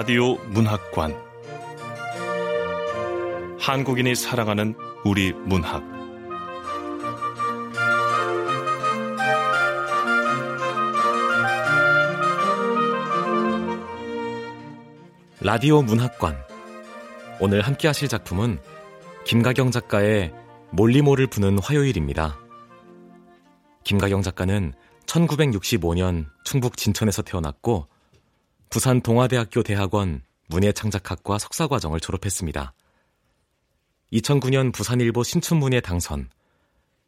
라디오 문학관. 한국인이 사랑하는 우리 문학. 라디오 문학관. 오늘 함께 하실 작품은 김가경 작가의 몰리모를 부는 화요일입니다. 김가경 작가는 1965년 충북 진천에서 태어났고 부산 동아대학교 대학원 문예창작학과 석사과정을 졸업했습니다. 2009년 부산일보 신춘문예 당선,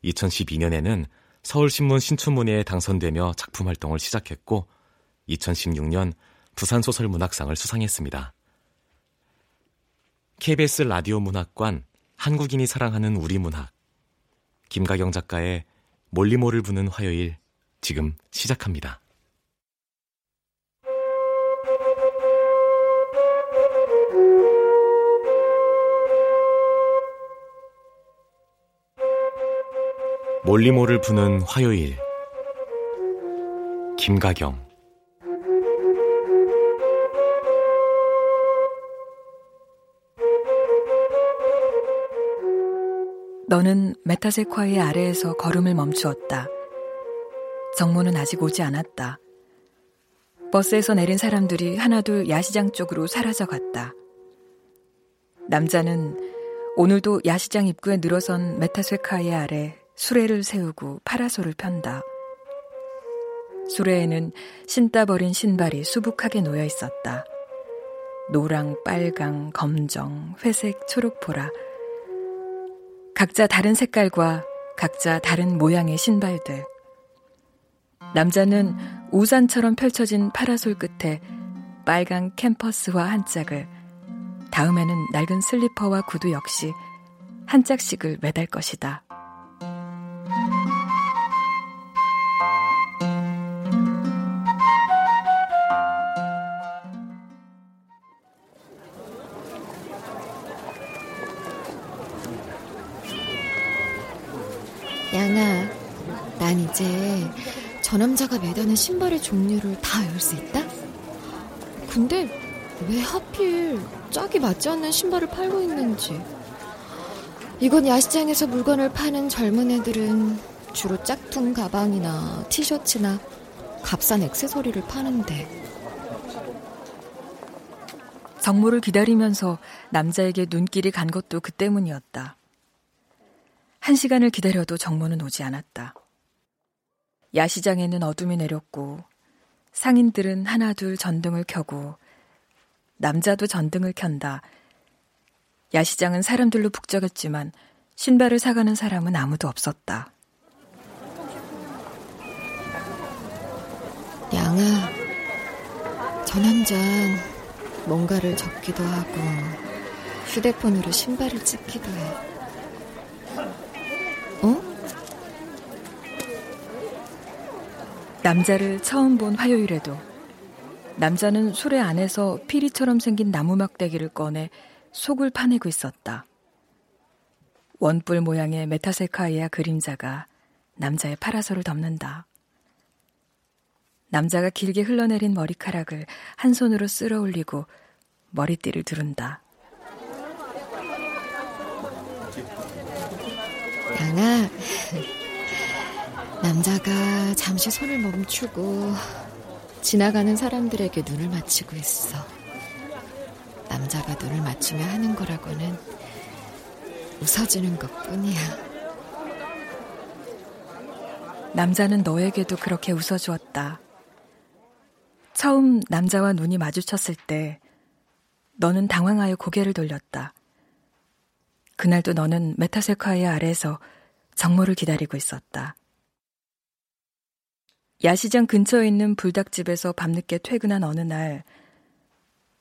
2012년에는 서울신문 신춘문예에 당선되며 작품 활동을 시작했고 2016년 부산소설문학상을 수상했습니다. KBS 라디오 문학관 한국인이 사랑하는 우리 문학 김가경 작가의 몰리모를 부는 화요일 지금 시작합니다. 몰리모를 부는 화요일 김가경 너는 메타세쿼이아 아래에서 걸음을 멈추었다. 정모는 아직 오지 않았다. 버스에서 내린 사람들이 하나둘 야시장 쪽으로 사라져 갔다. 남자는 오늘도 야시장 입구에 늘어선 메타세쿼이아 아래 수레를 세우고 파라솔을 편다. 수레에는 신다 버린 신발이 수북하게 놓여 있었다. 노랑, 빨강, 검정, 회색, 초록 보라. 각자 다른 색깔과 각자 다른 모양의 신발들. 남자는 우산처럼 펼쳐진 파라솔 끝에 빨간 캠퍼스와 한 짝을, 다음에는 낡은 슬리퍼와 구두 역시 한 짝씩을 매달 것이다. 양아, 난 이제 저 남자가 매다는 신발의 종류를 다 외울 수 있다? 근데 왜 하필 짝이 맞지 않는 신발을 팔고 있는지. 이곳 야시장에서 물건을 파는 젊은 애들은 주로 짝퉁 가방이나 티셔츠나 값싼 액세서리를 파는데. 정모를 기다리면서 남자에게 눈길이 간 것도 그 때문이었다. 한 시간을 기다려도 정모는 오지 않았다. 야시장에는 어둠이 내렸고 상인들은 하나둘 전등을 켜고 남자도 전등을 켠다. 야시장은 사람들로 북적였지만 신발을 사가는 사람은 아무도 없었다. 양아, 저 남잔 뭔가를 적기도 하고 휴대폰으로 신발을 찍기도 해. 남자를 처음 본 화요일에도 남자는 수레 안에서 피리처럼 생긴 나무 막대기를 꺼내 속을 파내고 있었다. 원뿔 모양의 메타세카이아 그림자가 남자의 파라솔을 덮는다. 남자가 길게 흘러내린 머리카락을 한 손으로 쓸어 올리고 머리띠를 두른다. 양아, 남자가 잠시 손을 멈추고 지나가는 사람들에게 눈을 맞추고 있어. 남자가 눈을 맞추며 하는 거라고는 웃어주는 것 뿐이야. 남자는 너에게도 그렇게 웃어주었다. 처음 남자와 눈이 마주쳤을 때 너는 당황하여 고개를 돌렸다. 그날도 너는 메타세카의 아래에서 정모를 기다리고 있었다. 야시장 근처에 있는 불닭집에서 밤늦게 퇴근한 어느 날,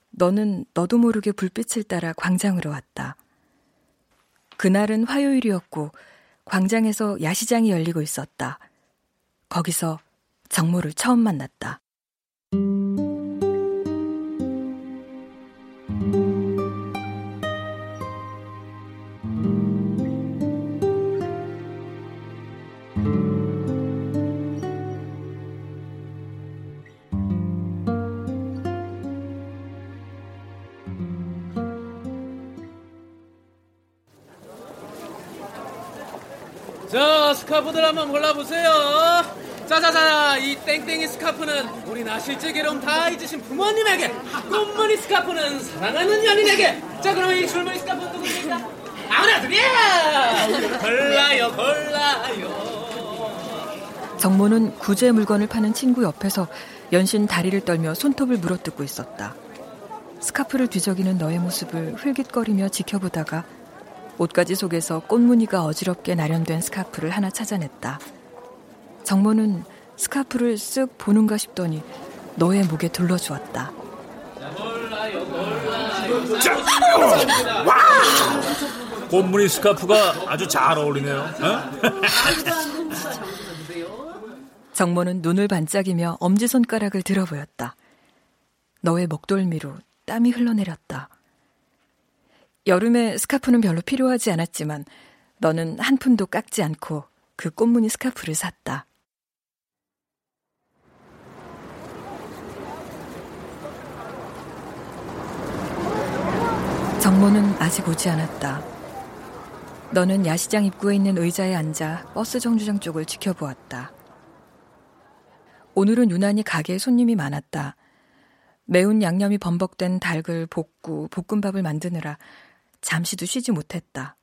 너는 너도 모르게 불빛을 따라 광장으로 왔다. 그날은 화요일이었고, 광장에서 야시장이 열리고 있었다. 거기서 정모를 처음 만났다. 스카프들 한번 골라보세요. 자자자, 이 땡땡이 스카프는 우리 나실제 괴로움 다 잊으신 부모님에게, 꽃무늬 스카프는 사랑하는 연인에게. 자, 그럼 이 줄무늬 스카프는 누구입니까? 아무나들이야! 골라요, 골라요. 정모는 구제 물건을 파는 친구 옆에서 연신 다리를 떨며 손톱을 물어뜯고 있었다. 스카프를 뒤적이는 너의 모습을 흘깃거리며 지켜보다가 옷가지 속에서 꽃무늬가 어지럽게 나련된 스카프를 하나 찾아냈다. 정모는 스카프를 쓱 보는가 싶더니 너의 목에 둘러주었다. 자, 와! 꽃무늬 스카프가 아주 잘 어울리네요. 어? 정모는 눈을 반짝이며 엄지손가락을 들어 보였다. 너의 목덜미로 땀이 흘러내렸다. 여름에 스카프는 별로 필요하지 않았지만 너는 한 푼도 깎지 않고 그 꽃무늬 스카프를 샀다. 정모는 아직 오지 않았다. 너는 야시장 입구에 있는 의자에 앉아 버스 정류장 쪽을 지켜보았다. 오늘은 유난히 가게에 손님이 많았다. 매운 양념이 범벅된 닭을 볶고 볶음밥을 만드느라 잠시도 쉬지 못했다.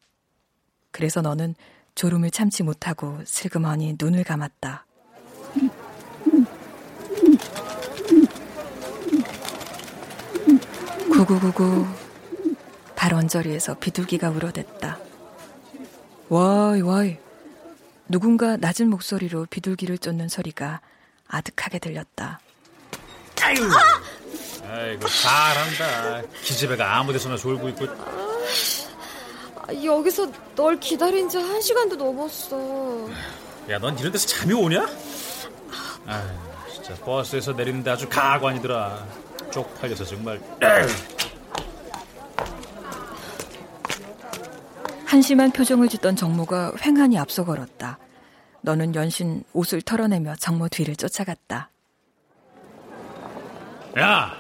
그래서 너는 졸음을 참지 못하고 슬그머니 눈을 감았다. 구구구구 발 언저리에서 비둘기가 울어댔다. 와이 와이 누군가 낮은 목소리로 비둘기를 쫓는 소리가 아득하게 들렸다. 아이고 잘한다. 기집애가 아무데서나 졸고 있고. 아, 여기서 널 기다린 지 한 시간도 넘었어. 야, 넌 이런 데서 잠이 오냐? 아, 진짜 버스에서 내리는데 아주 가관이더라. 쪽팔려서 정말. 한심한 표정을 짓던 정모가 횡하니 앞서 걸었다. 너는 연신 옷을 털어내며 정모 뒤를 쫓아갔다. 야,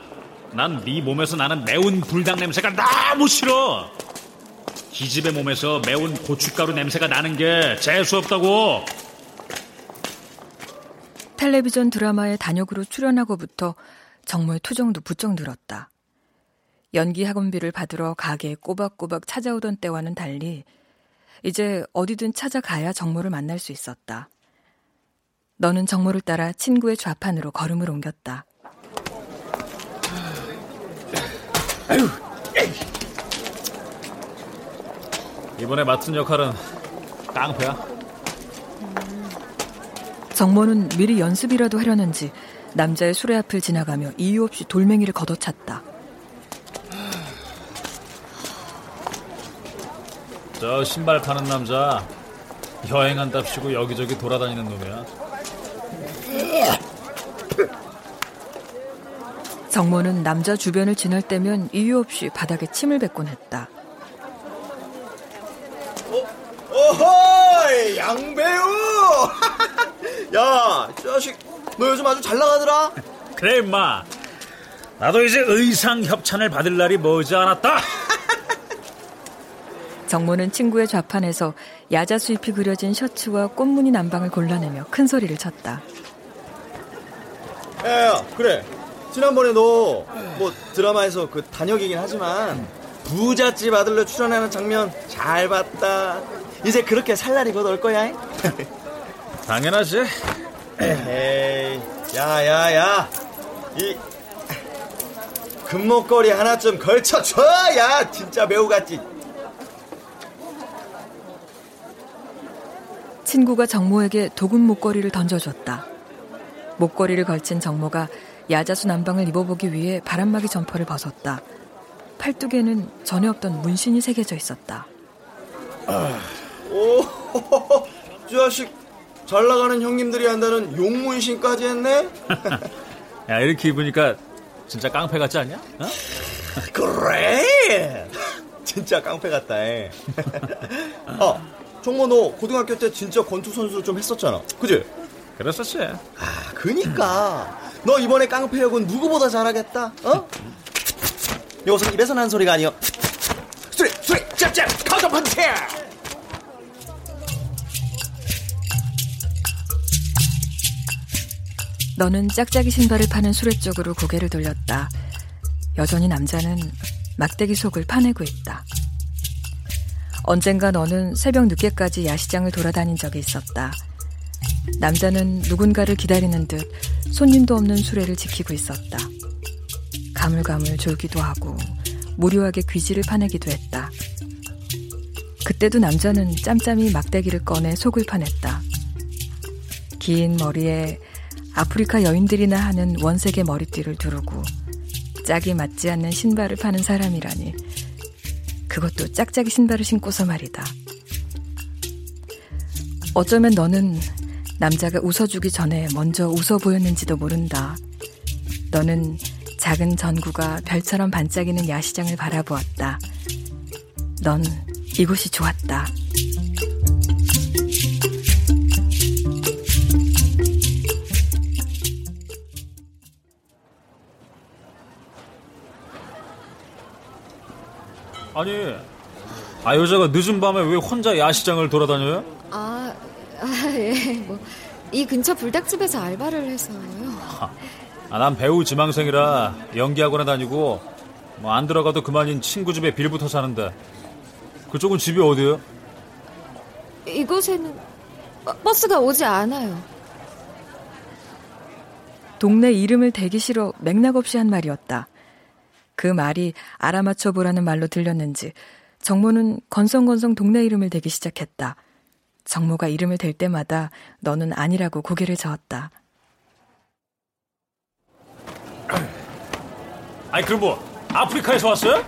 난 네 몸에서 나는 매운 불닭 냄새가 너무 싫어. 기집애 몸에서 매운 고춧가루 냄새가 나는 게 재수없다고. 텔레비전 드라마에 단역으로 출연하고부터 정모의 투정도 부쩍 늘었다. 연기 학원비를 받으러 가게에 꼬박꼬박 찾아오던 때와는 달리 이제 어디든 찾아가야 정모를 만날 수 있었다. 너는 정모를 따라 친구의 좌판으로 걸음을 옮겼다. 아유, 이번에 맡은 역할은 깡패야. 정모는 미리 연습이라도 하려는지 남자의 수레 앞을 지나가며 이유 없이 돌멩이를 걷어찼다. 저 신발 파는 남자 여행한답시고 여기저기 돌아다니는 놈이야. 정모는 남자 주변을 지날 때면 이유 없이 바닥에 침을 뱉곤 했다. 어허이 양배우! 야 자식 너 요즘 아주 잘 나가더라? 그래 임마. 나도 이제 의상 협찬을 받을 날이 머지않았다. 정모는 친구의 좌판에서 야자 수 잎이 그려진 셔츠와 꽃무늬 남방을 골라내며 큰 소리를 쳤다. 야 야 그래 지난번에 너 뭐 드라마에서 그 단역이긴 하지만 부잣집 아들로 출연하는 장면 잘 봤다. 이제 그렇게 살 날이 곧 올 거야. 당연하지. 에이 야야야. 이 금목걸이 하나쯤 걸쳐 줘 야. 진짜 매우 같지. 친구가 정모에게 도금 목걸이를 던져줬다. 목걸이를 걸친 정모가 야자수 남방을 입어보기 위해 바람막이 점퍼를 벗었다. 팔뚝에는 전에 없던 문신이 새겨져 있었다. 오, 자식 잘 나가는 형님들이 한다는 용문신까지 했네. 야 이렇게 입으니까 진짜 깡패 같지 않냐? 어? 그래. 진짜 깡패 같다. 에. 어, 정모 너 고등학교 때 진짜 권투 선수 좀 했었잖아. 그지? 그랬었지 아, 그니까 너 이번에 깡패 역은 누구보다 잘하겠다. 어? 이것은 입에서 난 소리가 아니요. 수리, 수리, 짭짭, 카운터 펀치! 너는 짝짝이 신발을 파는 수레 쪽으로 고개를 돌렸다. 여전히 남자는 막대기 속을 파내고 있다. 언젠가 너는 새벽 늦게까지 야시장을 돌아다닌 적이 있었다. 남자는 누군가를 기다리는 듯 손님도 없는 수레를 지키고 있었다. 가물가물 졸기도 하고 무료하게 귀지를 파내기도 했다. 그때도 남자는 짬짬이 막대기를 꺼내 속을 파냈다. 긴 머리에 아프리카 여인들이나 하는 원색의 머리띠를 두르고 짝이 맞지 않는 신발을 파는 사람이라니 그것도 짝짝이 신발을 신고서 말이다. 어쩌면 너는 남자가 웃어주기 전에 먼저 웃어 보였는지도 모른다. 너는 작은 전구가 별처럼 반짝이는 야시장을 바라보았다. 넌 이곳이 좋았다. 아니, 아 여자가 늦은 밤에 왜 혼자 야시장을 돌아다녀요? 아, 아 예, 뭐 이 근처 불닭집에서 알바를 해서요. 아, 난 배우 지망생이라 연기학원에 다니고 뭐 안 들어가도 그만인 친구 집에 빌부터 사는데 그쪽은 집이 어디예요? 이곳에는 버스가 오지 않아요. 동네 이름을 대기 싫어 맥락 없이 한 말이었다. 그 말이 알아맞혀 보라는 말로 들렸는지 정모는 건성건성 동네 이름을 대기 시작했다. 정모가 이름을 댈 때마다 너는 아니라고 고개를 저었다. 아니 그럼 뭐 아프리카에서 왔어요?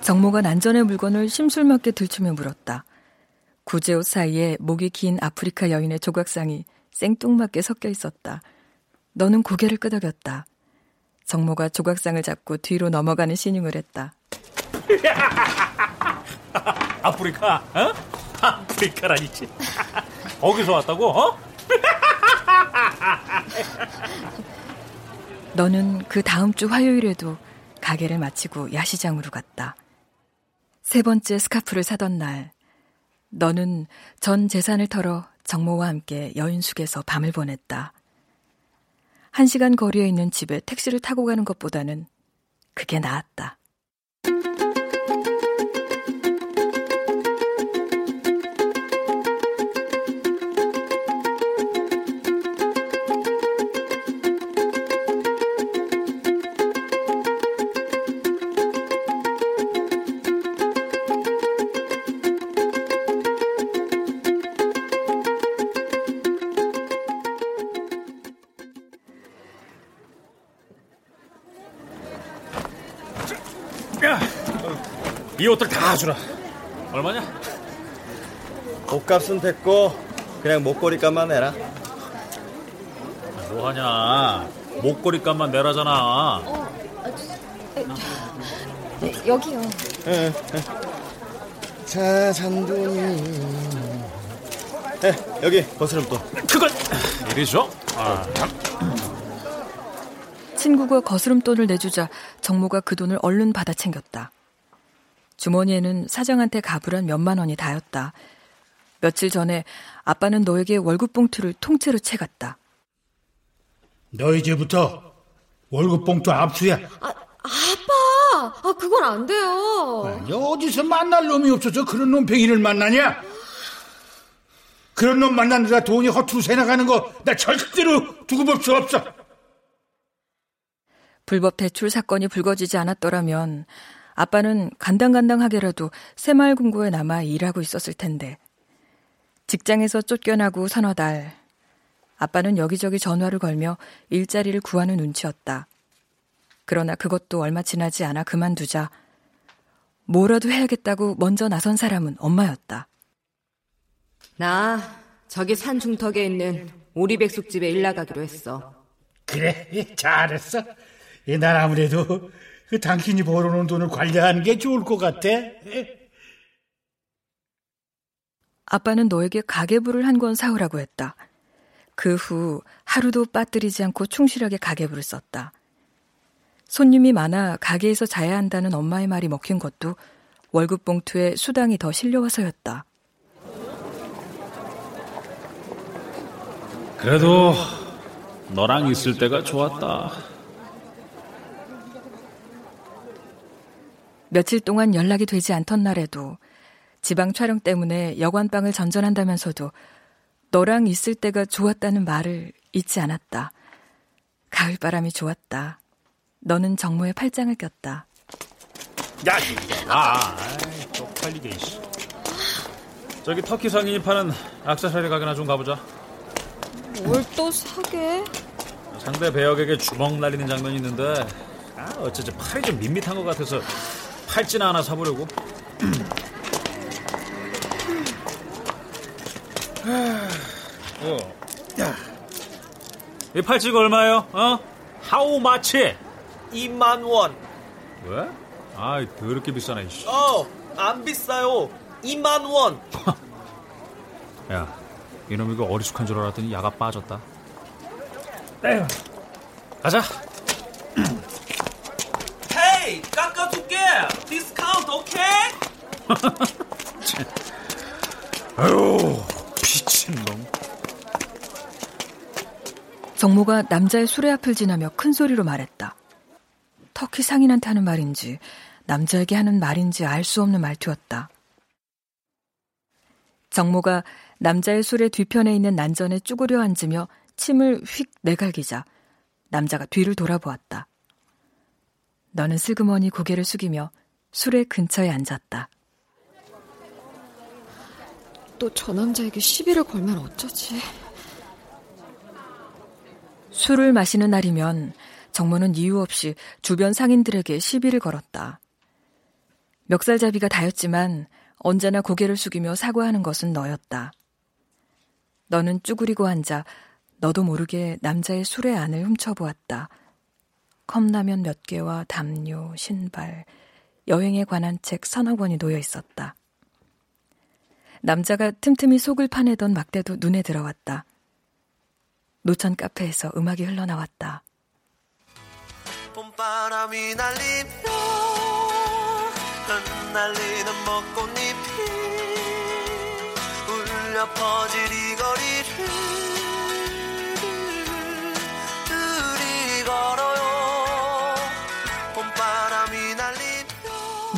정모가 난전의 물건을 심술맞게 들추며 물었다. 구제옷 사이에 목이 긴 아프리카 여인의 조각상이 생뚱맞게 섞여 있었다. 너는 고개를 끄덕였다. 정모가 조각상을 잡고 뒤로 넘어가는 신용을 했다. 아프리카, 어? 아프리카라니지. 거기서 왔다고, 어? 너는 그 다음 주 화요일에도 가게를 마치고 야시장으로 갔다. 세 번째 스카프를 사던 날, 너는 전 재산을 털어 정모와 함께 여인숙에서 밤을 보냈다. 한 시간 거리에 있는 집에 택시를 타고 가는 것보다는 그게 나았다. 옷들 다 주라. 얼마냐? 옷값은 됐고 그냥 목걸이값만 내라. 뭐 하냐? 목걸이 값만 내라잖아. 네, 여기요. 자, 잔돈이. 네, 여기 거스름돈. 그걸 이리 줘. 아, 친구가 거스름돈을 내주자 정모가 그 돈을 얼른 받아 챙겼다. 주머니에는 사장한테 가불한 몇만 원이 다였다. 며칠 전에 아빠는 너에게 월급 봉투를 통째로 채갔다. 너 이제부터 월급 봉투 압수야. 아, 아빠! 아, 그건 안 돼요. 아니, 어디서 만날 놈이 없어서 그런 놈팽이를 만나냐? 그런 놈 만나느라 돈이 허투루 새나가는 거 나 절대로 두고 볼 수 없어. 불법 대출 사건이 불거지지 않았더라면 아빠는 간당간당하게라도 새마을금고에 남아 일하고 있었을 텐데 직장에서 쫓겨나고 서너 달 아빠는 여기저기 전화를 걸며 일자리를 구하는 눈치였다. 그러나 그것도 얼마 지나지 않아 그만두자 뭐라도 해야겠다고 먼저 나선 사람은 엄마였다. 나 저기 산 중턱에 있는 오리백숙집에 일 나가기로 했어. 그래, 잘했어. 예, 난 아무래도 그 당신이 벌어놓은 돈을 관리하는 게 좋을 것 같아. 아빠는 너에게 가계부를 한 권 사오라고 했다. 그 후 하루도 빠뜨리지 않고 충실하게 가계부를 썼다. 손님이 많아 가게에서 자야 한다는 엄마의 말이 먹힌 것도 월급 봉투에 수당이 더 실려와서였다. 그래도 너랑 있을 때가 좋았다. 며칠 동안 연락이 되지 않던 날에도 지방 촬영 때문에 여관방을 전전한다면서도 너랑 있을 때가 좋았다는 말을 잊지 않았다. 가을바람이 좋았다. 너는 정모에 팔짱을 꼈다. 야, 아, 쪽팔리게 이씨. 저기 터키 상인이 파는 악세사리 가게나 좀 가보자. 뭘 또 사게? 상대 배역에게 주먹 날리는 장면이 있는데 아, 어쩌지 팔이 좀 밋밋한 것 같아서 팔찌나 하나 사보려고. 어. 이 팔찌가 얼마예요? 어? How much? 2만 원. 왜? 아, 더럽게 비싸네. 이씨. 어, 안 비싸요. 2만 원. 야, 이놈 이거 어리숙한 줄 알았더니 약아빠졌다. 에휴. 가자. Hey, 깎아줄게. Discount okay? 아유, 미친놈. 정모가 남자의 수레 앞을 지나며 큰 소리로 말했다. 터키 상인한테 하는 말인지 남자에게 하는 말인지 알 수 없는 말투였다. 정모가 남자의 수레 뒤편에 있는 난전에 쭈그려 앉으며 침을 휙 내갈기자 남자가 뒤를 돌아보았다. 너는 슬그머니 고개를 숙이며 수레 근처에 앉았다. 또 저 남자에게 시비를 걸면 어쩌지? 술을 마시는 날이면 정모는 이유 없이 주변 상인들에게 시비를 걸었다. 멱살잡이가 다였지만 언제나 고개를 숙이며 사과하는 것은 너였다. 너는 쭈그리고 앉아 너도 모르게 남자의 술의 안을 훔쳐보았다. 컵라면 몇 개와 담요, 신발, 여행에 관한 책 서너 권이 놓여 있었다. 남자가 틈틈이 속을 파내던 막대도 눈에 들어왔다. 노천 카페에서 음악이 흘러나왔다. 봄바람이 날리며 흩날리는 벚꽃잎이 울려 거리를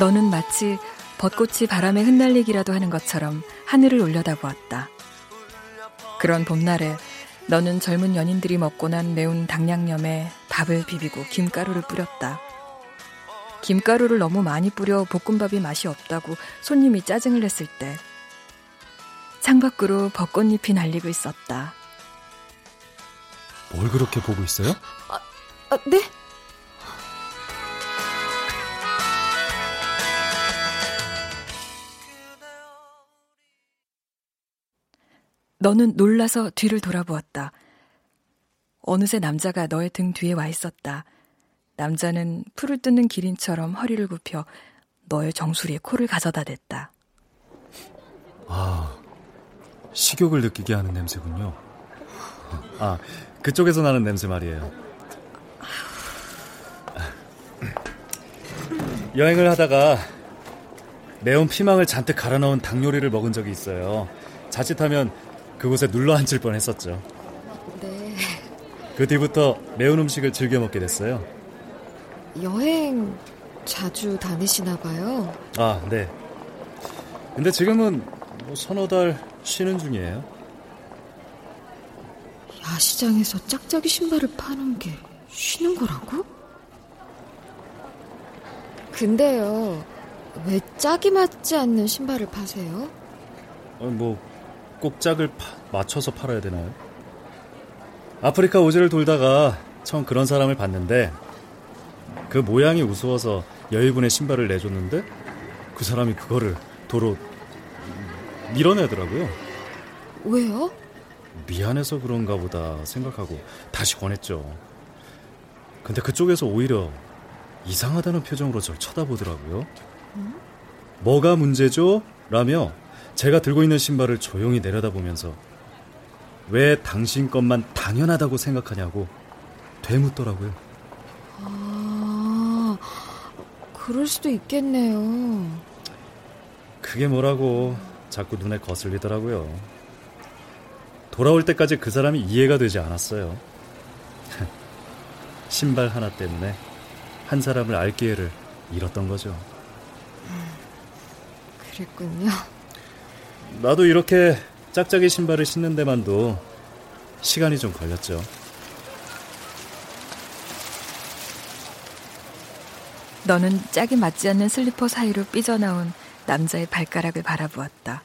너는 마치 벚꽃이 바람에 흩날리기라도 하는 것처럼 하늘을 올려다보았다. 그런 봄날에 너는 젊은 연인들이 먹고 난 매운 닭양념에 밥을 비비고 김가루를 뿌렸다. 김가루를 너무 많이 뿌려 볶음밥이 맛이 없다고 손님이 짜증을 냈을 때 창밖으로 벚꽃잎이 날리고 있었다. 뭘 그렇게 보고 있어요? 아, 아 네? 너는 놀라서 뒤를 돌아보았다. 어느새 남자가 너의 등 뒤에 와 있었다. 남자는 풀을 뜯는 기린처럼 허리를 굽혀 너의 정수리에 코를 가져다 댔다. 아, 식욕을 느끼게 하는 냄새군요. 아, 그쪽에서 나는 냄새 말이에요. 여행을 하다가 매운 피망을 잔뜩 갈아 넣은 닭 요리를 먹은 적이 있어요. 자칫하면 그곳에 눌러 앉을 뻔 했었죠. 네. 그 뒤부터 매운 음식을 즐겨 먹게 됐어요. 여행 자주 다니시나 봐요. 아, 네. 근데 지금은 뭐 서너 달 쉬는 중이에요. 야시장에서 짝짝이 신발을 파는 게 쉬는 거라고? 근데요, 왜 짝이 맞지 않는 신발을 파세요? 어, 뭐 꼭 짝을 파, 맞춰서 팔아야 되나요? 아프리카 오지를 돌다가 처음 그런 사람을 봤는데 그 모양이 우스워서 여의군의 신발을 내줬는데 그 사람이 그거를 도로 밀어내더라고요. 왜요? 미안해서 그런가 보다 생각하고 다시 권했죠. 근데 그쪽에서 오히려 이상하다는 표정으로 절 쳐다보더라고요. 음? 뭐가 문제죠? 라며 제가 들고 있는 신발을 조용히 내려다보면서 왜 당신 것만 당연하다고 생각하냐고 되묻더라고요. 아, 그럴 수도 있겠네요. 그게 뭐라고 자꾸 눈에 거슬리더라고요. 돌아올 때까지 그 사람이 이해가 되지 않았어요. 신발 하나 때문에 한 사람을 알 기회를 잃었던 거죠. 그랬군요. 나도 이렇게 짝짝이 신발을 신는 데만도 시간이 좀 걸렸죠. 너는 짝이 맞지 않는 슬리퍼 사이로 삐져나온 남자의 발가락을 바라보았다.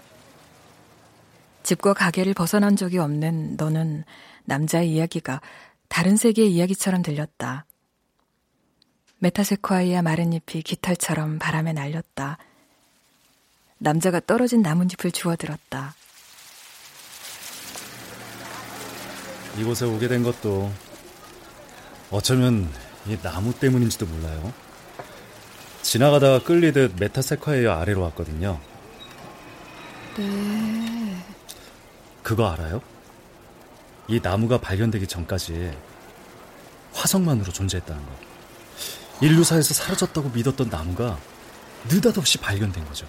집과 가게를 벗어난 적이 없는 너는 남자의 이야기가 다른 세계의 이야기처럼 들렸다. 메타세콰이아 마른 잎이 깃털처럼 바람에 날렸다. 남자가 떨어진 나뭇잎을 주워들었다. 이곳에 오게 된 것도 어쩌면 이 나무 때문인지도 몰라요. 지나가다가 끌리듯 메타세콰이아 아래로 왔거든요. 네. 그거 알아요? 이 나무가 발견되기 전까지 화성만으로 존재했다는 거. 인류사에서 사라졌다고 믿었던 나무가 느닷없이 발견된 거죠.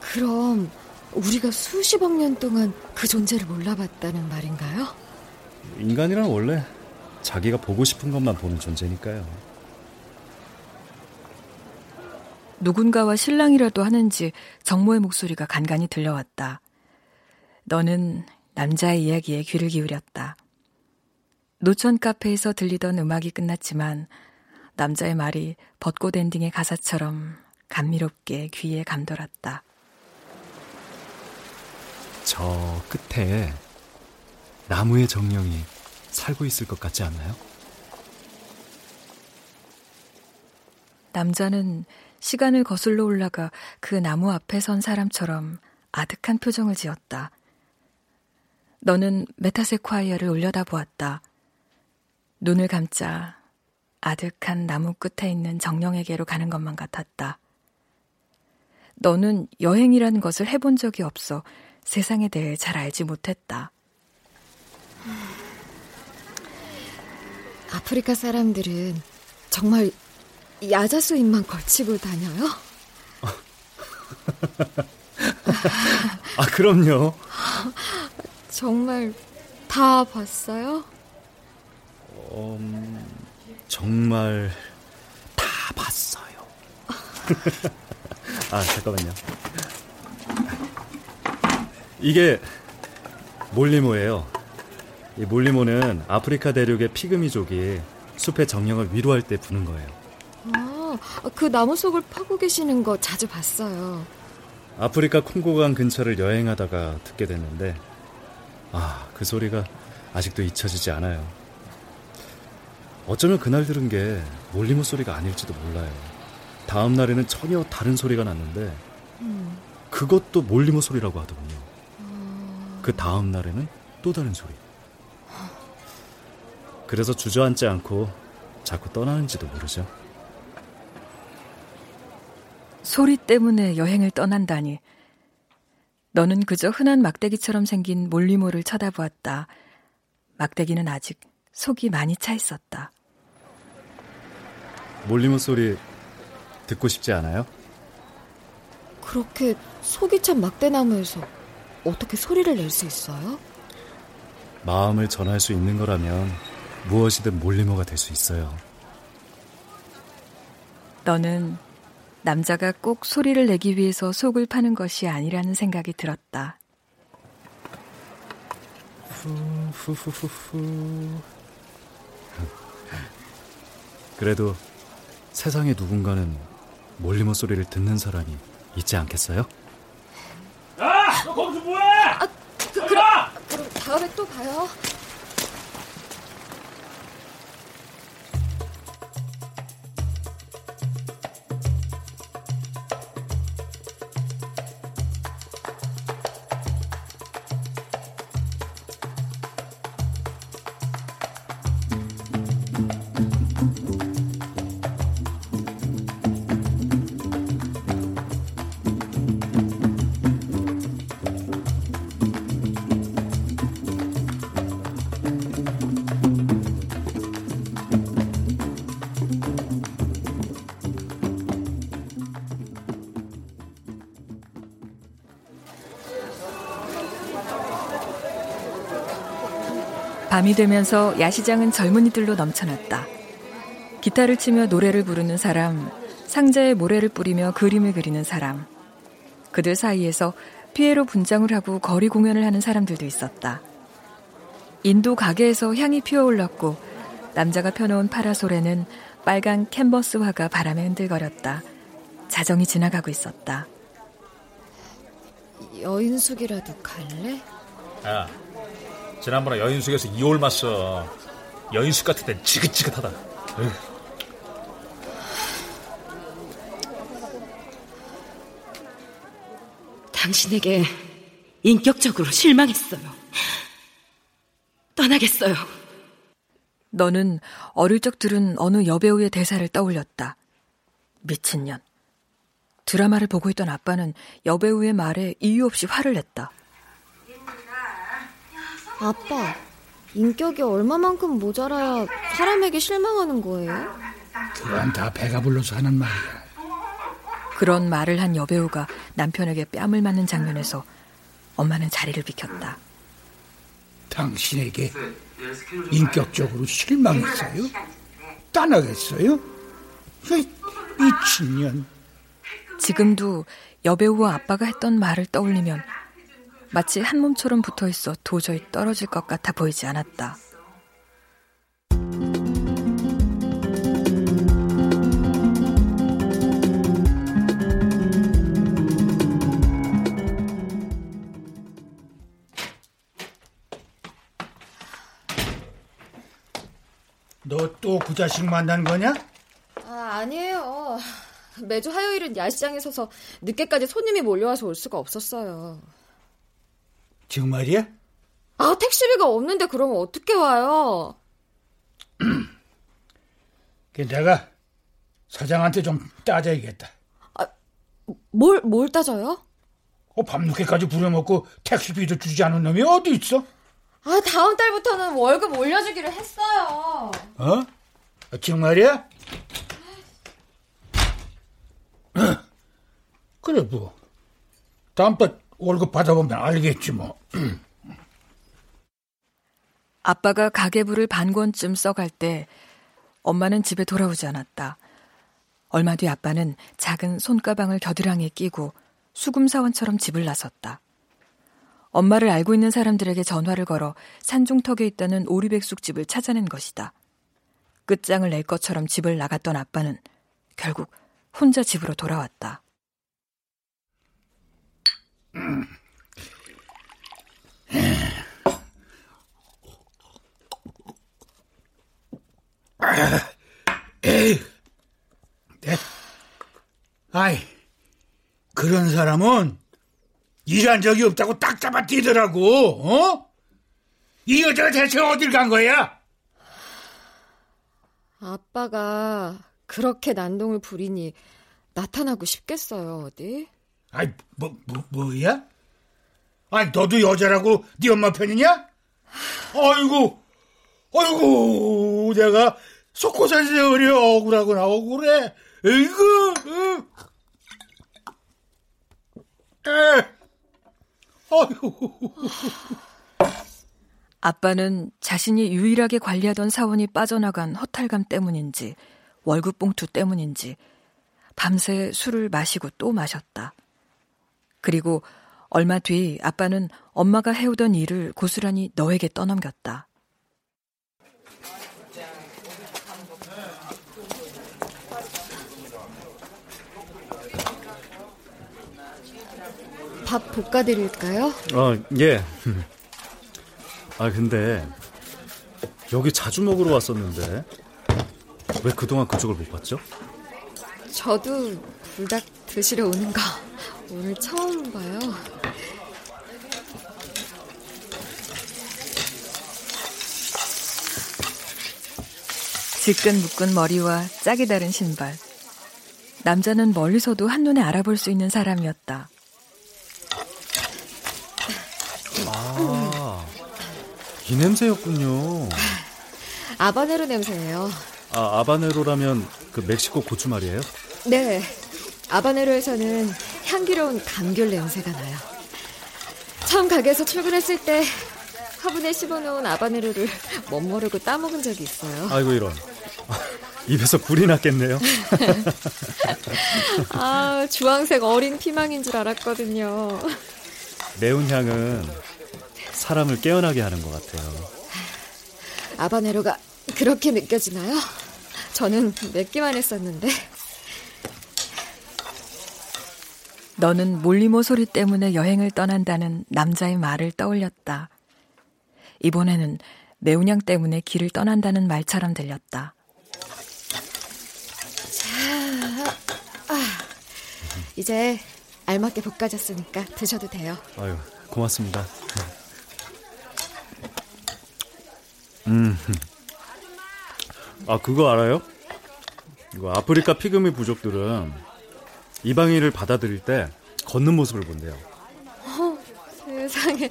그럼 우리가 수십억 년 동안 그 존재를 몰라봤다는 말인가요? 인간이란 원래 자기가 보고 싶은 것만 보는 존재니까요. 누군가와 신랑이라도 하는지 정모의 목소리가 간간히 들려왔다. 너는 남자의 이야기에 귀를 기울였다. 노천 카페에서 들리던 음악이 끝났지만 남자의 말이 벚꽃 엔딩의 가사처럼 감미롭게 귀에 감돌았다. 저 끝에 나무의 정령이 살고 있을 것 같지 않나요? 남자는 시간을 거슬러 올라가 그 나무 앞에 선 사람처럼 아득한 표정을 지었다. 너는 메타세쿼이아를 올려다 보았다. 눈을 감자 아득한 나무 끝에 있는 정령에게로 가는 것만 같았다. 너는 여행이라는 것을 해본 적이 없어 세상에 대해 잘 알지 못했다. 아프리카 사람들은 정말 야자수 잎만 걸치고 다녀요? 아, 그럼요. 정말 다 봤어요? 음, 정말 다 봤어요. 아, 잠깐만요. 이게 몰리모예요. 이 몰리모는 아프리카 대륙의 피그미족이 숲의 정령을 위로할 때 부는 거예요. 아, 그 나무 속을 파고 계시는 거 자주 봤어요. 아프리카 콩고강 근처를 여행하다가 듣게 됐는데, 아, 그 소리가 아직도 잊혀지지 않아요. 어쩌면 그날 들은 게 몰리모 소리가 아닐지도 몰라요. 다음 날에는 전혀 다른 소리가 났는데, 음. 그것도 몰리모 소리라고 하더군요. 어... 그 다음 날에는 또 다른 소리. 그래서 주저앉지 않고 자꾸 떠나는지도 모르죠. 소리 때문에 여행을 떠난다니. 너는 그저 흔한 막대기처럼 생긴 몰리모를 쳐다보았다. 막대기는 아직 속이 많이 차 있었다. 몰리모 소리 듣고 싶지 않아요? 그렇게 속이 찬 막대나무에서 어떻게 소리를 낼 수 있어요? 마음을 전할 수 있는 거라면 무엇이든 몰리모가 될 수 있어요. 너는 남자가 꼭 소리를 내기 위해서 속을 파는 것이 아니라는 생각이 들었다. 후후후후. 그래도 세상에 누군가는 몰리모 소리를 듣는 사람이 있지 않겠어요? 야! 너 거기서 뭐해? 아, 그, 그럼, 그럼 다음에 또 봐요. 밤이 되면서 야시장은 젊은이들로 넘쳐났다. 기타를 치며 노래를 부르는 사람, 상자에 모래를 뿌리며 그림을 그리는 사람. 그들 사이에서 피에로 분장을 하고 거리 공연을 하는 사람들도 있었다. 인도 가게에서 향이 피어올랐고 남자가 펴놓은 파라솔에는 빨간 캔버스 화가 바람에 흔들거렸다. 자정이 지나가고 있었다. 여인숙이라도 갈래? 야, 지난번에 여인숙에서 이올 맞어. 여인숙 같을 땐 지긋지긋하다. 으. 당신에게 인격적으로 실망했어요. 떠나겠어요. 너는 어릴 적 들은 어느 여배우의 대사를 떠올렸다. 미친년. 드라마를 보고 있던 아빠는 여배우의 말에 이유 없이 화를 냈다. 아빠, 인격이 얼마만큼 모자라야 사람에게 실망하는 거예요? 그건 다 배가 불러서 하는 말이야. 그런 말을 한 여배우가 남편에게 뺨을 맞는 장면에서 엄마는 자리를 비켰다. 당신에게 인격적으로 실망했어요? 떠나겠어요? 이 미친년. 지금도 여배우와 아빠가 했던 말을 떠올리면 마치 한 몸처럼 붙어 있어 도저히 떨어질 것 같아 보이지 않았다. 너 또 그 자식 만난 거냐? 아, 아니에요. 매주 화요일은 야시장에 서서 늦게까지 손님이 몰려와서 올 수가 없었어요. 정말이야? 아, 택시비가 없는데 그러면 어떻게 와요? 그 내가 사장한테 좀 따져야겠다. 뭘, 뭘 따져요? 어, 밤늦게까지 부려먹고 택시비도 주지 않은 놈이 어디 있어? 아, 다음 달부터는 월급 올려주기로 했어요. 어? 정말이야? 그래 뭐 다음 달 월급 받아보면 알겠지 뭐. 아빠가 가계부를 반 권쯤 써갈 때 엄마는 집에 돌아오지 않았다. 얼마 뒤 아빠는 작은 손가방을 겨드랑이에 끼고 수금사원처럼 집을 나섰다. 엄마를 알고 있는 사람들에게 전화를 걸어 산중턱에 있다는 오리백숙집을 찾아낸 것이다. 끝장을 낼 것처럼 집을 나갔던 아빠는 결국 혼자 집으로 돌아왔다. 아이, 그런 사람은 일한 적이 없다고 딱 잡아 뛰더라고, 어? 이 여자가 대체 어딜 간 거야? 아빠가 그렇게 난동을 부리니 나타나고 싶겠어요, 어디? 아이, 뭐, 뭐, 뭐야? 아니, 너도 여자라고 네 엄마 편이냐? 아이고, 아이고, 내가 속고 어려 억울하구나, 억울해. 에, 아이고. 아빠는 자신이 유일하게 관리하던 사원이 빠져나간 허탈감 때문인지 월급 봉투 때문인지 밤새 술을 마시고 또 마셨다. 그리고 얼마 뒤 아빠는 엄마가 해오던 일을 고스란히 너에게 떠넘겼다. 밥 볶아드릴까요? 어, 예. 아, 근데 여기 자주 먹으러 왔었는데 왜 그동안 그쪽을 못 봤죠? 저도 불닭 드시러 오는 거 오늘 처음 봐요. 질끈 묶은 머리와 짝이 다른 신발. 남자는 멀리서도 한눈에 알아볼 수 있는 사람이었다. 아, 이 냄새였군요. 아바네로 냄새예요. 아, 아바네로라면 그 멕시코 고추 말이에요? 네. 아바네로에서는 향기로운 감귤 냄새가 나요. 처음 가게에서 출근했을 때 화분에 씹어놓은 아바네로를 멋모르고 따먹은 적이 있어요. 아이고 이런. 입에서 불이 났겠네요. 아, 주황색 어린 피망인 줄 알았거든요. 매운 향은 사람을 깨어나게 하는 것 같아요. 아바네로가 그렇게 느껴지나요? 저는 맵기만 했었는데. 너는 몰리모 소리 때문에 여행을 떠난다는 남자의 말을 떠올렸다. 이번에는 매운향 때문에 길을 떠난다는 말처럼 들렸다. 자, 아, 이제 알맞게 볶아졌으니까 드셔도 돼요. 아유, 고맙습니다. 음. 아, 그거 알아요? 이거 아프리카 피그미 부족들은 이방인을 받아들일 때 걷는 모습을 본대요. 어, 세상에.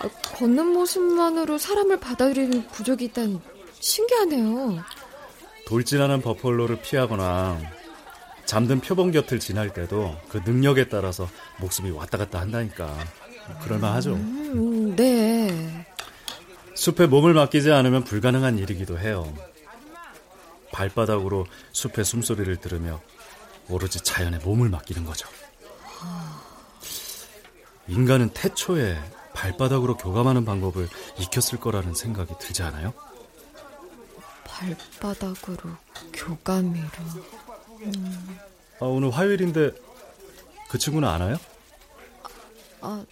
아, 걷는 모습만으로 사람을 받아들이는 부족이 있다니 신기하네요. 돌진하는 버펄로를 피하거나 잠든 표범 곁을 지날 때도 그 능력에 따라서 목숨이 왔다 갔다 한다니까. 그럴만하죠. 음, 네. 숲에 몸을 맡기지 않으면 불가능한 일이기도 해요. 발바닥으로 숲의 숨소리를 들으며 오로지 자연에 몸을 맡기는 거죠. 인간은 태초에 발바닥으로 교감하는 방법을 익혔을 거라는 생각이 들지 않아요? 발바닥으로 교감이로. 음. 아, 오늘 화요일인데 그 친구는 아나요? 아.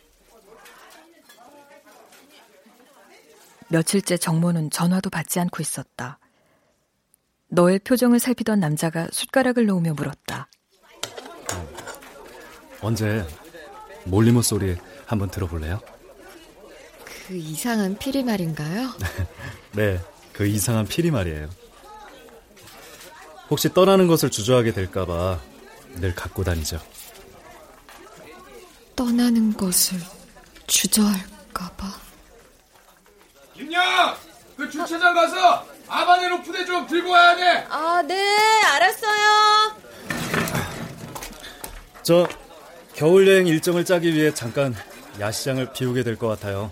며칠째 정모는 전화도 받지 않고 있었다. 너의 표정을 살피던 남자가 숟가락을 놓으며 물었다. 언제 몰리모 소리 한번 들어볼래요? 그 이상한 피리 말인가요? 네, 그 이상한 피리 말이에요. 혹시 떠나는 것을 주저하게 될까봐 늘 갖고 다니죠. 떠나는 것을 주저할까봐. 김양, 그 주차장 가서 아바네로 푸대 좀 들고 와야 돼. 아, 네, 알았어요. 저 겨울 여행 일정을 짜기 위해 잠깐 야시장을 비우게 될 것 같아요.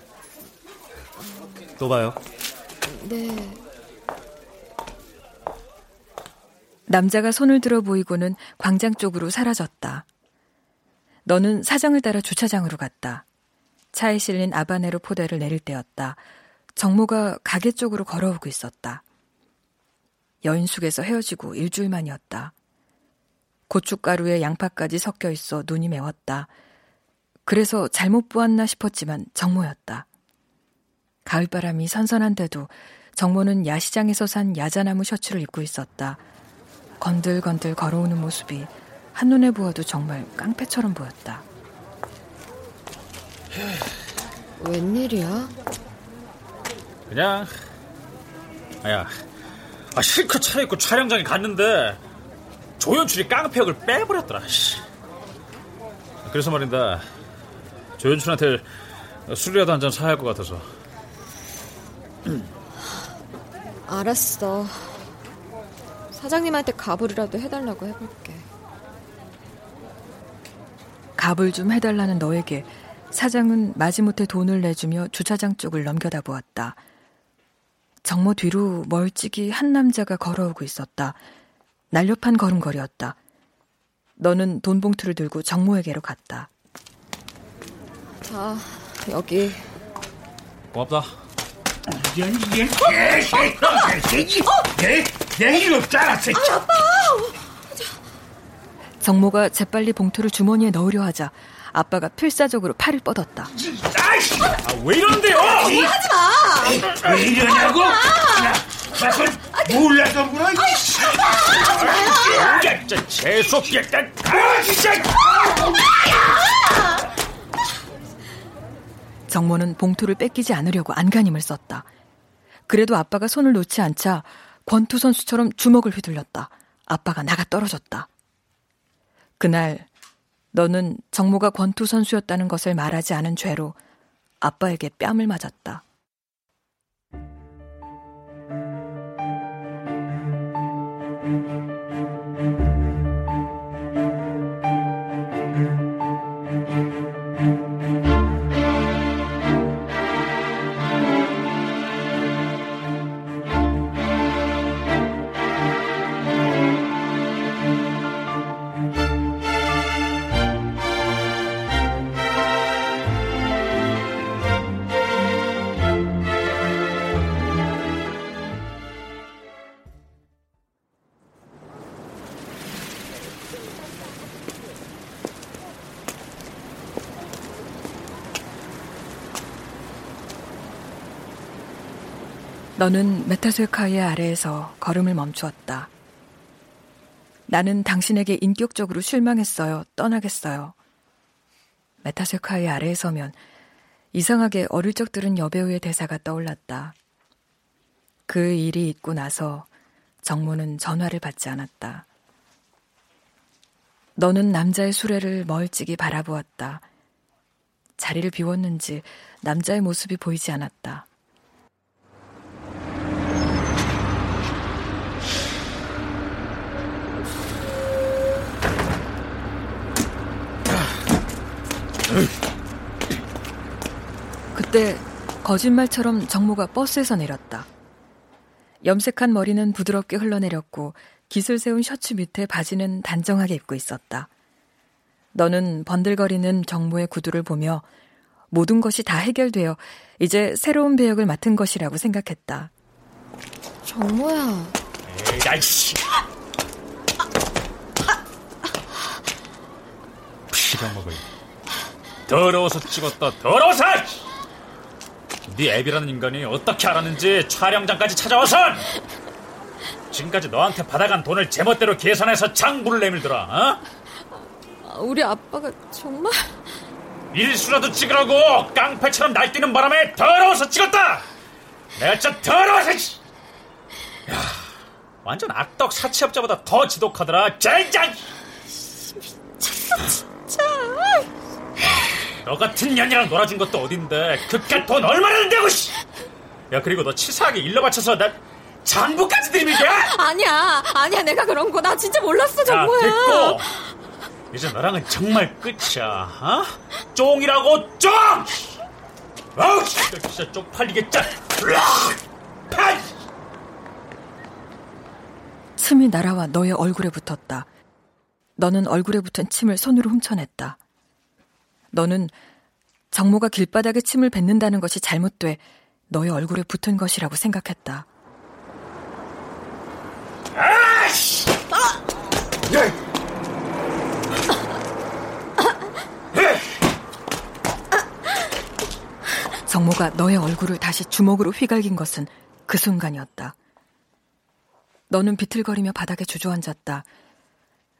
또 봐요. 네. 남자가 손을 들어 보이고는 광장 쪽으로 사라졌다. 너는 사장을 따라 주차장으로 갔다. 차에 실린 아바네로 포대를 내릴 때였다. 정모가 가게 쪽으로 걸어오고 있었다. 여인숙에서 헤어지고 일주일 만이었다. 고춧가루에 양파까지 섞여 있어 눈이 매웠다. 그래서 잘못 보았나 싶었지만 정모였다. 가을바람이 선선한데도 정모는 야시장에서 산 야자나무 셔츠를 입고 있었다. 건들건들 걸어오는 모습이 한눈에 보아도 정말 깡패처럼 보였다. 웬일이야? 그냥 아야 아, 실컷 차려입고 촬영장에 갔는데 조연출이 깡패 역을 빼버렸더라 씨. 그래서 말인다 조연출한테 술이라도 한 잔 사야 할 것 같아서 알았어 사장님한테 가불이라도 해달라고 해볼게 갑을 좀 해달라는 너에게 사장은 마지못해 돈을 내주며 주차장 쪽을 넘겨다 보았다. 정모 뒤로 멀찍이 한 남자가 걸어오고 있었다. 날렵한 걸음걸이였다. 너는 돈 봉투를 들고 정모에게로 갔다. 자, 여기. 고맙다. 이런, 이런, 개새끼! 내, 내 이름 짜랐어! 아, 아빠! 정모가 재빨리 봉투를 주머니에 넣으려 하자 아빠가 필사적으로 팔을 뻗었다. 아, 왜 이러는데요? 하지 마! 왜 이러냐고? 나, 나 그걸 몰라서 물어. 아, 진짜 재수없게. 아, 진짜. 정모는 봉투를 뺏기지 않으려고 안간힘을 썼다. 그래도 아빠가 손을 놓지 않자 권투 선수처럼 주먹을 휘둘렀다. 아빠가 나가 떨어졌다. 그날 너는 정모가 권투 선수였다는 것을 말하지 않은 죄로 아빠에게 뺨을 맞았다. 너는 메타쇠카의 아래에서 걸음을 멈추었다. 나는 당신에게 인격적으로 실망했어요. 떠나겠어요. 메타쇠카의 아래에 서면 이상하게 어릴 적 들은 여배우의 대사가 떠올랐다. 그 일이 있고 나서 정모는 전화를 받지 않았다. 너는 남자의 수레를 멀찍이 바라보았다. 자리를 비웠는지 남자의 모습이 보이지 않았다. 그때 거짓말처럼 정모가 버스에서 내렸다. 염색한 머리는 부드럽게 흘러내렸고 기술 세운 셔츠 밑에 바지는 단정하게 입고 있었다. 너는 번들거리는 정모의 구두를 보며 모든 것이 다 해결되어 이제 새로운 배역을 맡은 것이라고 생각했다. 정모야. 에이씨. 피가 먹을. 더러워서 찍었다. 더러워서! 네 앱이라는 인간이 어떻게 알았는지 촬영장까지 찾아와선 지금까지 너한테 받아간 돈을 제멋대로 계산해서 장부를 내밀더라. 어? 우리 아빠가 정말 일수라도 찍으라고 깡패처럼 날뛰는 바람에 더러워서 찍었다. 내가 진짜 더러워서. 야, 완전 악덕 사채업자보다 더 지독하더라. 젠장. 미쳤어 진짜. 너 같은 년이랑 놀아준 것도 어딘데? 그깟 돈 얼마나 된다고 씨. 야 그리고 너 치사하게 일러 바쳐서 나 장부까지 들이밀게! 아니야 아니야. 내가 그런 거 나 진짜 몰랐어 정모야 야 됐고! 이제 너랑은 정말 끝이야 어? 쫑이라고 쫑! 아우 진짜 쪽팔리겠자 침이 날아와 너의 얼굴에 붙었다. 너는 얼굴에 붙은 침을 손으로 훔쳐냈다. 너는 정모가 길바닥에 침을 뱉는다는 것이 잘못돼 너의 얼굴에 붙은 것이라고 생각했다. 아씨! 아! 정모가 너의 얼굴을 다시 주먹으로 휘갈긴 것은 그 순간이었다. 너는 비틀거리며 바닥에 주저앉았다.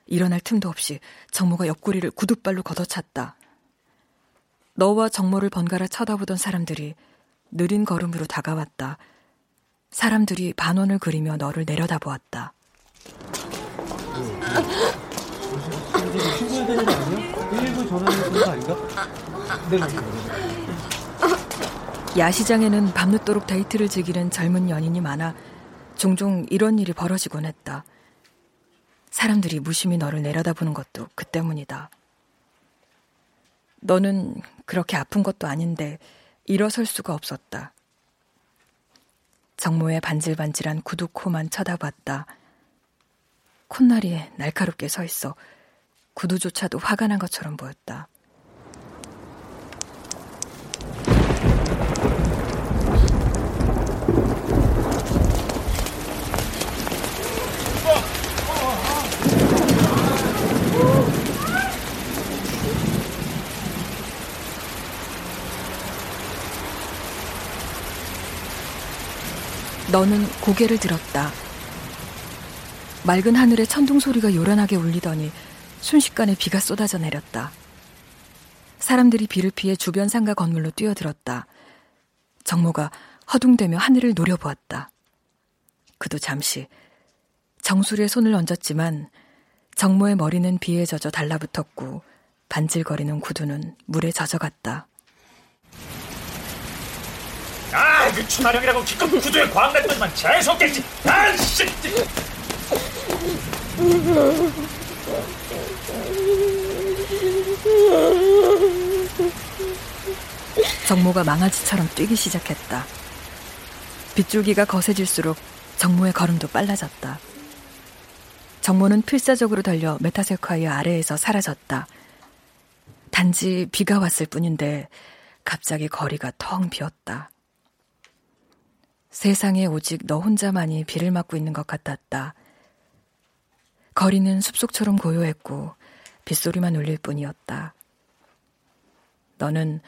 일어날 틈도 없이 정모가 옆구리를 구둣발로 걷어찼다. 너와 정모를 번갈아 쳐다보던 사람들이 느린 걸음으로 다가왔다. 사람들이 반원을 그리며 너를 내려다보았다. 야시장에는 밤늦도록 데이트를 즐기는 젊은 연인이 많아 종종 이런 일이 벌어지곤 했다. 사람들이 무심히 너를 내려다보는 것도 그 때문이다. 너는 그렇게 아픈 것도 아닌데 일어설 수가 없었다. 정모의 반질반질한 구두 코만 쳐다봤다. 콧날이 날카롭게 서 있어 구두조차도 화가 난 것처럼 보였다. 너는 고개를 들었다. 맑은 하늘에 천둥 소리가 요란하게 울리더니 순식간에 비가 쏟아져 내렸다. 사람들이 비를 피해 주변 상가 건물로 뛰어들었다. 정모가 허둥대며 하늘을 노려보았다. 그도 잠시 정수리에 손을 얹었지만 정모의 머리는 비에 젖어 달라붙었고 반질거리는 구두는 물에 젖어갔다. 아, 그 추나령이라고 기껏 구두에 광 냈더니만 재수없겠지. 아 씨. 정모가 망아지처럼 뛰기 시작했다. 빗줄기가 거세질수록 정모의 걸음도 빨라졌다. 정모는 필사적으로 달려 메타세콰이어 아래에서 사라졌다. 단지 비가 왔을 뿐인데 갑자기 거리가 텅 비었다. 세상에 오직 너 혼자만이 비를 맞고 있는 것 같았다. 거리는 숲속처럼 고요했고 빗소리만 울릴 뿐이었다. 너는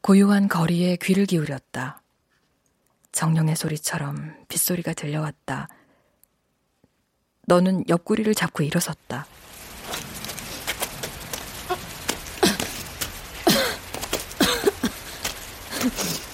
고요한 거리에 귀를 기울였다. 정령의 소리처럼 빗소리가 들려왔다. 너는 옆구리를 잡고 일어섰다.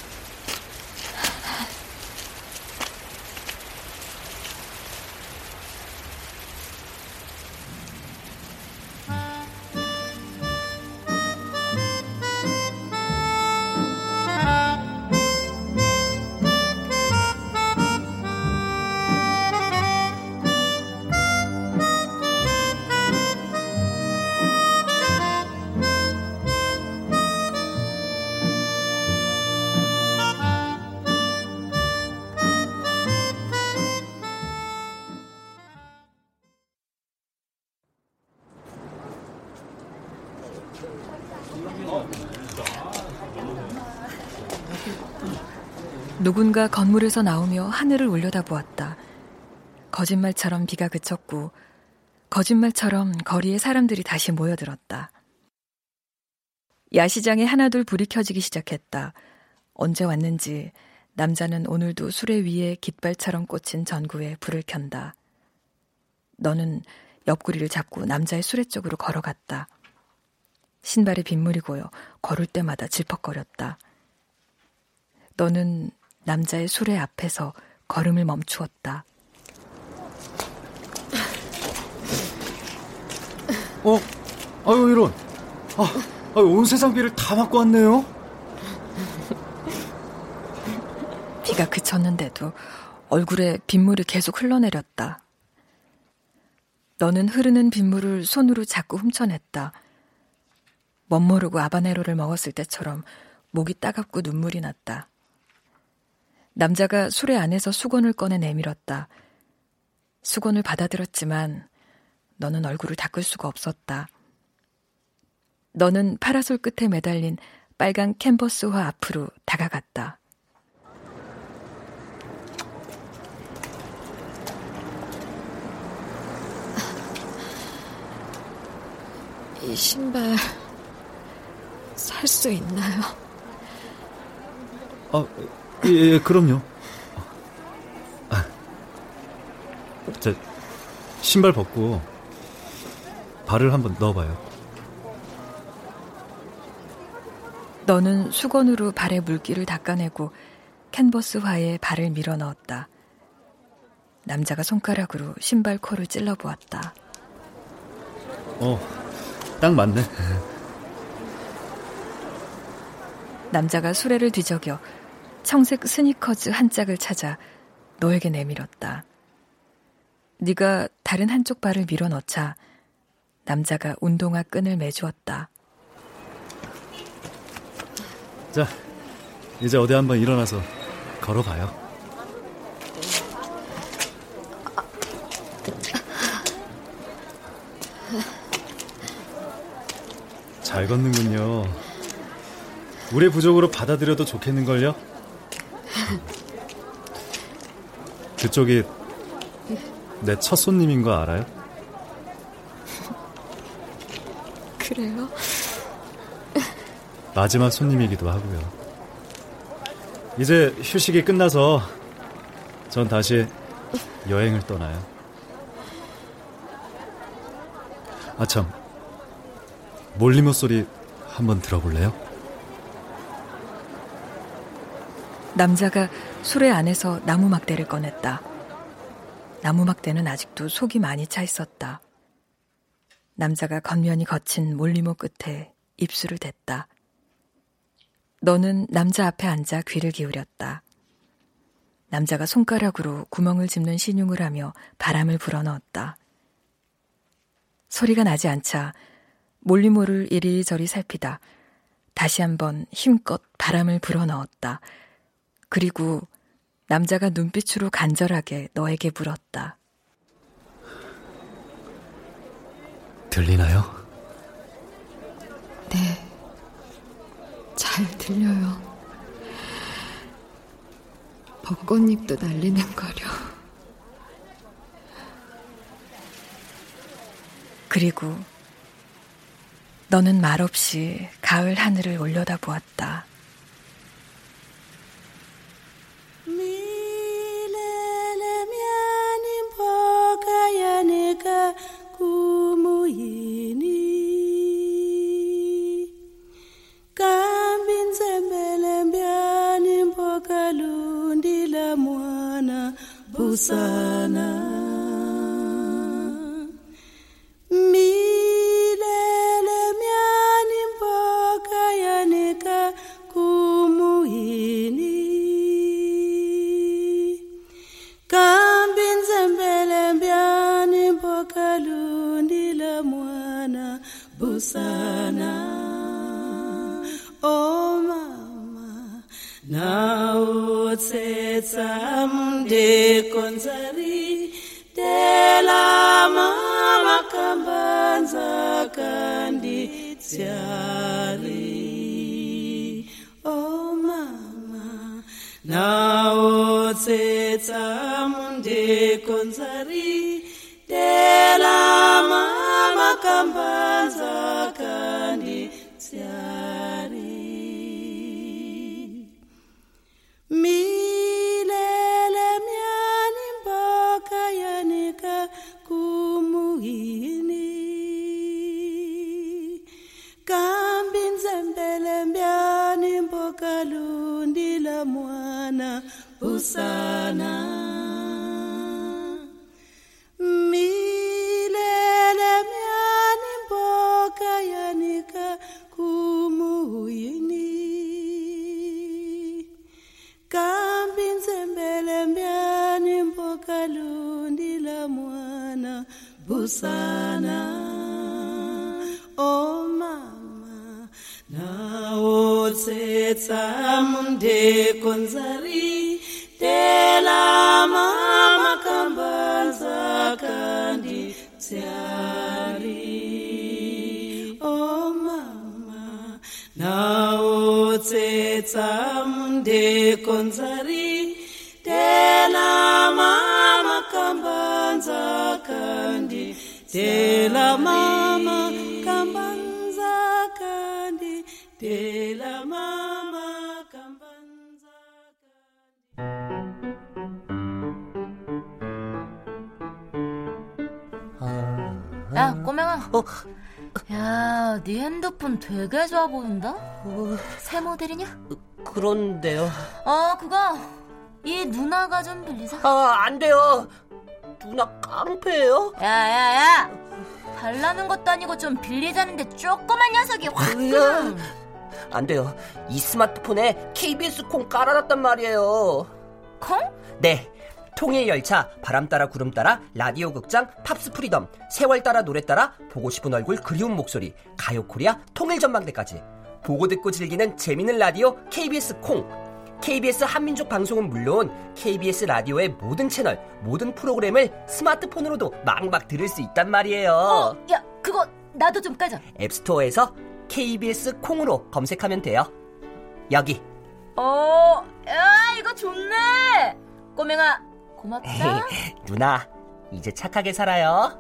누군가 건물에서 나오며 하늘을 올려다보았다. 거짓말처럼 비가 그쳤고 거짓말처럼 거리에 사람들이 다시 모여들었다. 야시장에 하나둘 불이 켜지기 시작했다. 언제 왔는지 남자는 오늘도 수레 위에 깃발처럼 꽂힌 전구에 불을 켠다. 너는 옆구리를 잡고 남자의 수레 쪽으로 걸어갔다. 신발에 빗물이 고여 걸을 때마다 질퍽거렸다. 너는 남자의 수레 앞에서 걸음을 멈추었다. 어, 아유 이런, 아, 아유, 온 세상 비를 다 맞고 왔네요. 비가 그쳤는데도 얼굴에 빗물이 계속 흘러내렸다. 너는 흐르는 빗물을 손으로 자꾸 훔쳐냈다. 멋모르고 아바네로를 먹었을 때처럼 목이 따갑고 눈물이 났다. 남자가 수레 안에서 수건을 꺼내 내밀었다. 수건을 받아들었지만 너는 얼굴을 닦을 수가 없었다. 너는 파라솔 끝에 매달린 빨간 캔버스화 앞으로 다가갔다. 이 신발 살 수 있나요? 아, 예, 예 그럼요. 아, 저 신발 벗고 발을 한번 넣어봐요. 너는 수건으로 발에 물기를 닦아내고 캔버스화에 발을 밀어 넣었다. 남자가 손가락으로 신발 코를 찔러 보았다. 어, 딱 맞네. 남자가 수레를 뒤적여 청색 스니커즈 한 짝을 찾아 너에게 내밀었다. 네가 다른 한쪽 발을 밀어 넣자 남자가 운동화 끈을 매주었다. 자, 이제 어디 한번 일어나서 걸어봐요. 잘 걷는군요. 우리 부족으로 받아들여도 좋겠는걸요? 그쪽이 내 첫 손님인 거 알아요? 그래요? 마지막 손님이기도 하고요. 이제 휴식이 끝나서 전 다시 여행을 떠나요. 아참, 몰리모 소리 한번 들어볼래요? 남자가 수레 안에서 나무 막대를 꺼냈다. 나무 막대는 아직도 속이 많이 차 있었다. 남자가 겉면이 거친 몰리모 끝에 입술을 댔다. 너는 남자 앞에 앉아 귀를 기울였다. 남자가 손가락으로 구멍을 짚는 신용을 하며 바람을 불어넣었다. 소리가 나지 않자 몰리모를 이리저리 살피다 다시 한번 힘껏 바람을 불어넣었다. 그리고 남자가 눈빛으로 간절하게 너에게 물었다. 들리나요? 네. 잘 들려요. 벚꽃잎도 날리는 거려. 그리고 너는 말없이 가을 하늘을 올려다 보았다. mereka kumuyini. Kambin sembele mbyani mpoka lundi la mwana busana. Now it said someday naotsetsa mundekonzari tela mama kambanza kandi tela mama kambanza kandi tela mama kambanza 야, 꼬맹아. 야, 네 핸드폰 되게 좋아 보인다? 새 모델이냐? 그런데요. 어, 그거. 이 누나가 좀 빌리자. 아, 안 돼요. 누나 깡패예요? 야, 야, 야. 달라는 것도 아니고 좀 빌리자는데 조그만 녀석이 확. 으아. 안 돼요. 이 스마트폰에 KBS 콩 깔아놨단 말이에요. 콩? 네. 통일 열차, 바람 따라 구름 따라, 라디오 극장, 팝스 프리덤, 세월 따라 노래 따라, 보고 싶은 얼굴 그리운 목소리, 가요 코리아, 통일 전망대까지. 보고 듣고 즐기는 재미있는 라디오 KBS 콩. KBS 한민족 방송은 물론 KBS 라디오의 모든 채널, 모든 프로그램을 스마트폰으로도 막막 들을 수 있단 말이에요. 어, 야, 그거 나도 좀 까자. 앱스토어에서 KBS 콩으로 검색하면 돼요. 여기. 어, 야, 이거 좋네. 꼬맹아, 고맙다. 누나, 이제 착하게 살아요.